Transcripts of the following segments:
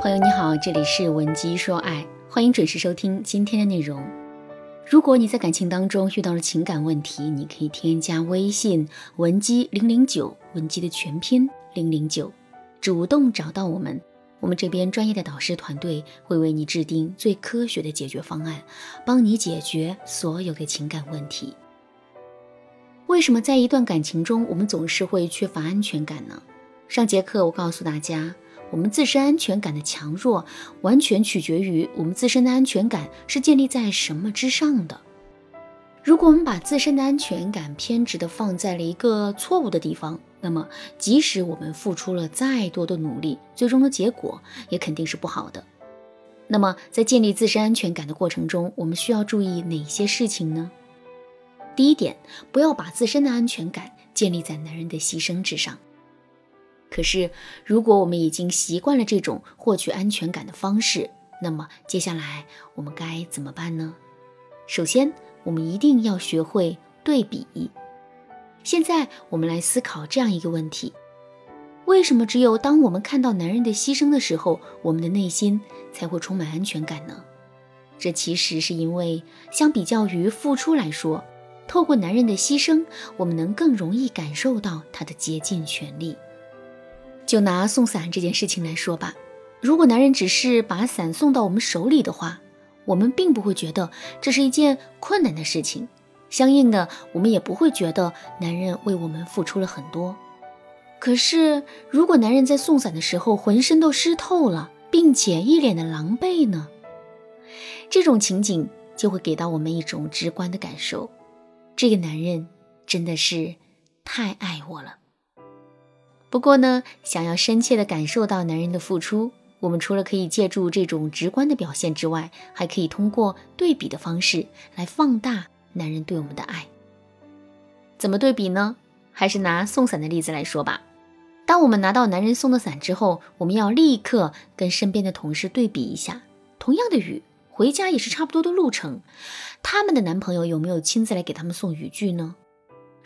朋友你好，这里是文姬说爱，欢迎准时收听今天的内容。如果你在感情当中遇到了情感问题，你可以添加微信文姬零零九，文姬的全拼零零九，主动找到我们，我们这边专业的导师团队会为你制定最科学的解决方案，帮你解决所有的情感问题。为什么在一段感情中，我们总是会缺乏安全感呢？上节课我告诉大家。我们自身安全感的强弱，完全取决于我们自身的安全感是建立在什么之上的。如果我们把自身的安全感偏执的放在了一个错误的地方，那么即使我们付出了再多的努力，最终的结果也肯定是不好的。那么在建立自身安全感的过程中，我们需要注意哪些事情呢？第一点，不要把自身的安全感建立在男人的牺牲之上。可是，如果我们已经习惯了这种获取安全感的方式，那么接下来我们该怎么办呢？首先，我们一定要学会对比。现在，我们来思考这样一个问题：为什么只有当我们看到男人的牺牲的时候，我们的内心才会充满安全感呢？这其实是因为，相比较于付出来说，透过男人的牺牲，我们能更容易感受到他的竭尽全力。就拿送伞这件事情来说吧，如果男人只是把伞送到我们手里的话，我们并不会觉得这是一件困难的事情。相应的，我们也不会觉得男人为我们付出了很多。可是，如果男人在送伞的时候浑身都湿透了，并且一脸的狼狈呢？这种情景就会给到我们一种直观的感受：这个男人真的是太爱我了。不过呢，想要深切的感受到男人的付出，我们除了可以借助这种直观的表现之外，还可以通过对比的方式来放大男人对我们的爱。怎么对比呢？还是拿送伞的例子来说吧。当我们拿到男人送的伞之后，我们要立刻跟身边的同事对比一下，同样的雨，回家也是差不多的路程，他们的男朋友有没有亲自来给他们送雨具呢？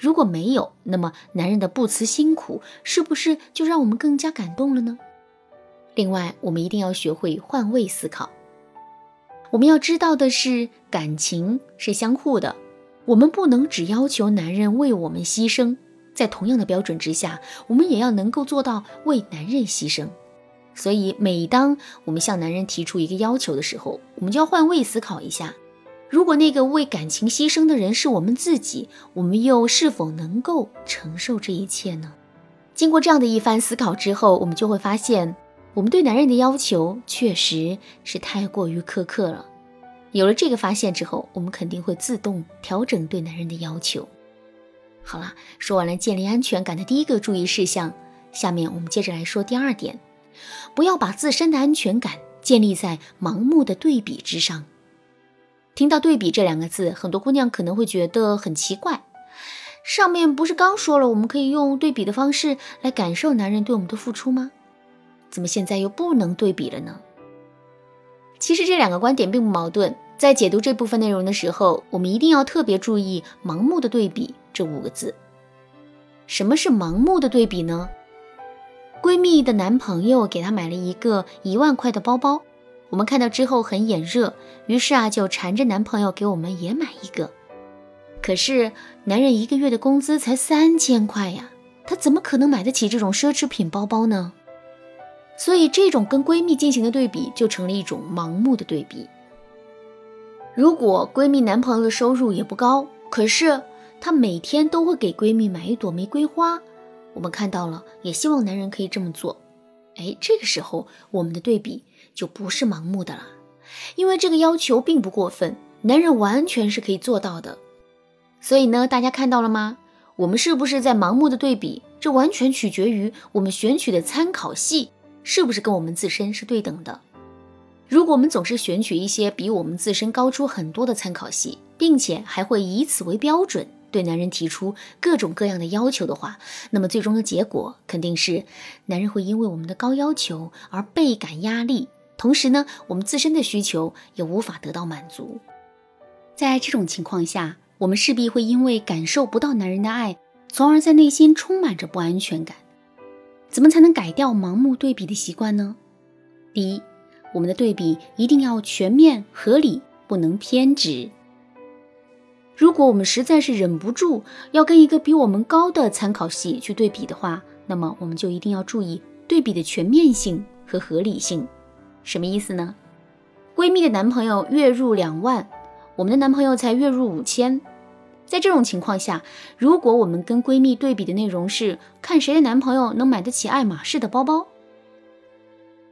如果没有，那么男人的不辞辛苦，是不是就让我们更加感动了呢？另外，我们一定要学会换位思考。我们要知道的是，感情是相互的，我们不能只要求男人为我们牺牲，在同样的标准之下，我们也要能够做到为男人牺牲。所以，每当我们向男人提出一个要求的时候，我们就要换位思考一下。如果那个为感情牺牲的人是我们自己，我们又是否能够承受这一切呢？经过这样的一番思考之后，我们就会发现，我们对男人的要求确实是太过于苛刻了。有了这个发现之后，我们肯定会自动调整对男人的要求。好了，说完了建立安全感的第一个注意事项，下面我们接着来说第二点：不要把自身的安全感建立在盲目的对比之上。听到“对比”这两个字，很多姑娘可能会觉得很奇怪。上面不是刚说了，我们可以用对比的方式来感受男人对我们的付出吗？怎么现在又不能对比了呢？其实这两个观点并不矛盾。在解读这部分内容的时候，我们一定要特别注意“盲目的对比”这五个字。什么是盲目的对比呢？闺蜜的男朋友给她买了一个一万块的包包。我们看到之后很眼热，于是啊就缠着男朋友给我们也买一个。可是男人一个月的工资才三千块呀，他怎么可能买得起这种奢侈品包包呢？所以这种跟闺蜜进行的对比就成了一种盲目的对比。如果闺蜜男朋友的收入也不高，可是他每天都会给闺蜜买一朵玫瑰花，我们看到了，也希望男人可以这么做。哎，这个时候我们的对比。就不是盲目的了，因为这个要求并不过分，男人完全是可以做到的。所以呢，大家看到了吗？我们是不是在盲目的对比？这完全取决于我们选取的参考系是不是跟我们自身是对等的。如果我们总是选取一些比我们自身高出很多的参考系，并且还会以此为标准对男人提出各种各样的要求的话，那么最终的结果肯定是男人会因为我们的高要求而倍感压力。同时呢，我们自身的需求也无法得到满足，在这种情况下，我们势必会因为感受不到男人的爱，从而在内心充满着不安全感。怎么才能改掉盲目对比的习惯呢？第一，我们的对比一定要全面合理，不能偏执。如果我们实在是忍不住要跟一个比我们高的参考系去对比的话，那么我们就一定要注意对比的全面性和合理性。什么意思呢？闺蜜的男朋友月入两万，我们的男朋友才月入五千。在这种情况下，如果我们跟闺蜜对比的内容是看谁的男朋友能买得起爱马仕的包包，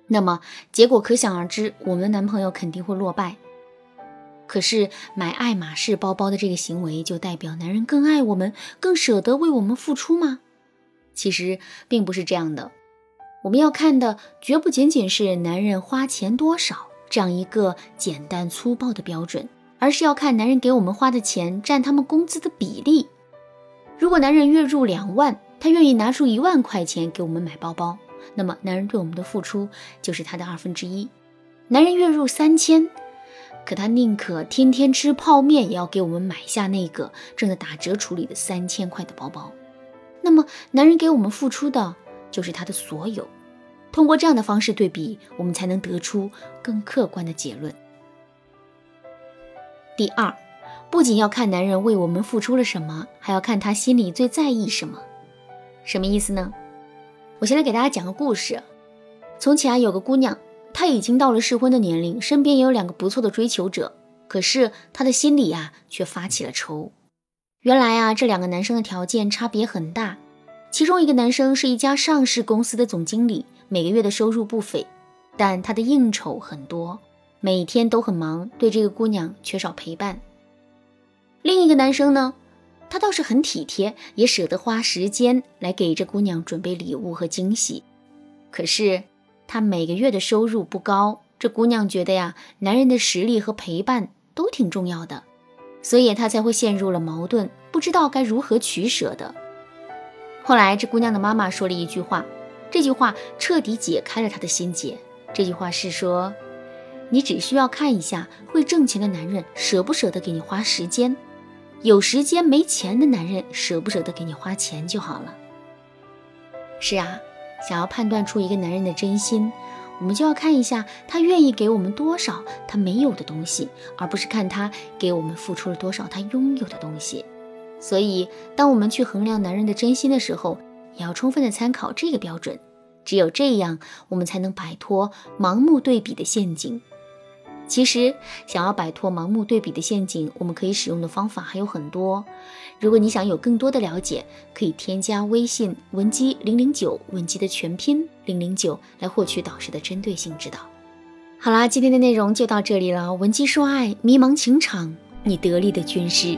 那么结果可想而知，我们的男朋友肯定会落败。可是买爱马仕包包的这个行为，就代表男人更爱我们，更舍得为我们付出吗？其实并不是这样的。我们要看的绝不仅仅是男人花钱多少这样一个简单粗暴的标准。而是要看男人给我们花的钱占他们工资的比例。如果男人月入两万，他愿意拿出一万块钱给我们买包包，那么男人对我们的付出就是他的二分之一。男人月入三千，可他宁可天天吃泡面，也要给我们买下那个正在打折处理的三千块的包包。那么男人给我们付出的就是他的所有。通过这样的方式对比，我们才能得出更客观的结论。第二，不仅要看男人为我们付出了什么，还要看他心里最在意什么。什么意思呢？我先来给大家讲个故事。从前啊，有个姑娘，她已经到了适婚的年龄，身边也有两个不错的追求者，可是她的心里啊，却发起了愁。原来啊，这两个男生的条件差别很大。其中一个男生是一家上市公司的总经理，每个月的收入不菲，但他的应酬很多。每天都很忙，对这个姑娘缺少陪伴。另一个男生呢，他倒是很体贴，也舍得花时间来给这姑娘准备礼物和惊喜。可是他每个月的收入不高，这姑娘觉得呀，男人的实力和陪伴都挺重要的，所以她才会陷入了矛盾，不知道该如何取舍的。后来这姑娘的妈妈说了一句话，这句话彻底解开了她的心结。这句话是说。你只需要看一下会挣钱的男人舍不舍得给你花时间，有时间没钱的男人舍不舍得给你花钱就好了。是啊，想要判断出一个男人的真心，我们就要看一下他愿意给我们多少他没有的东西，而不是看他给我们付出了多少他拥有的东西。所以，当我们去衡量男人的真心的时候，也要充分的参考这个标准。只有这样，我们才能摆脱盲目对比的陷阱。其实，想要摆脱盲目对比的陷阱，我们可以使用的方法还有很多。如果你想有更多的了解，可以添加微信文姬零零九，文姬的全拼零零九，来获取导师的针对性指导。好啦，今天的内容就到这里了。文姬说爱，迷茫情场，你得力的军师。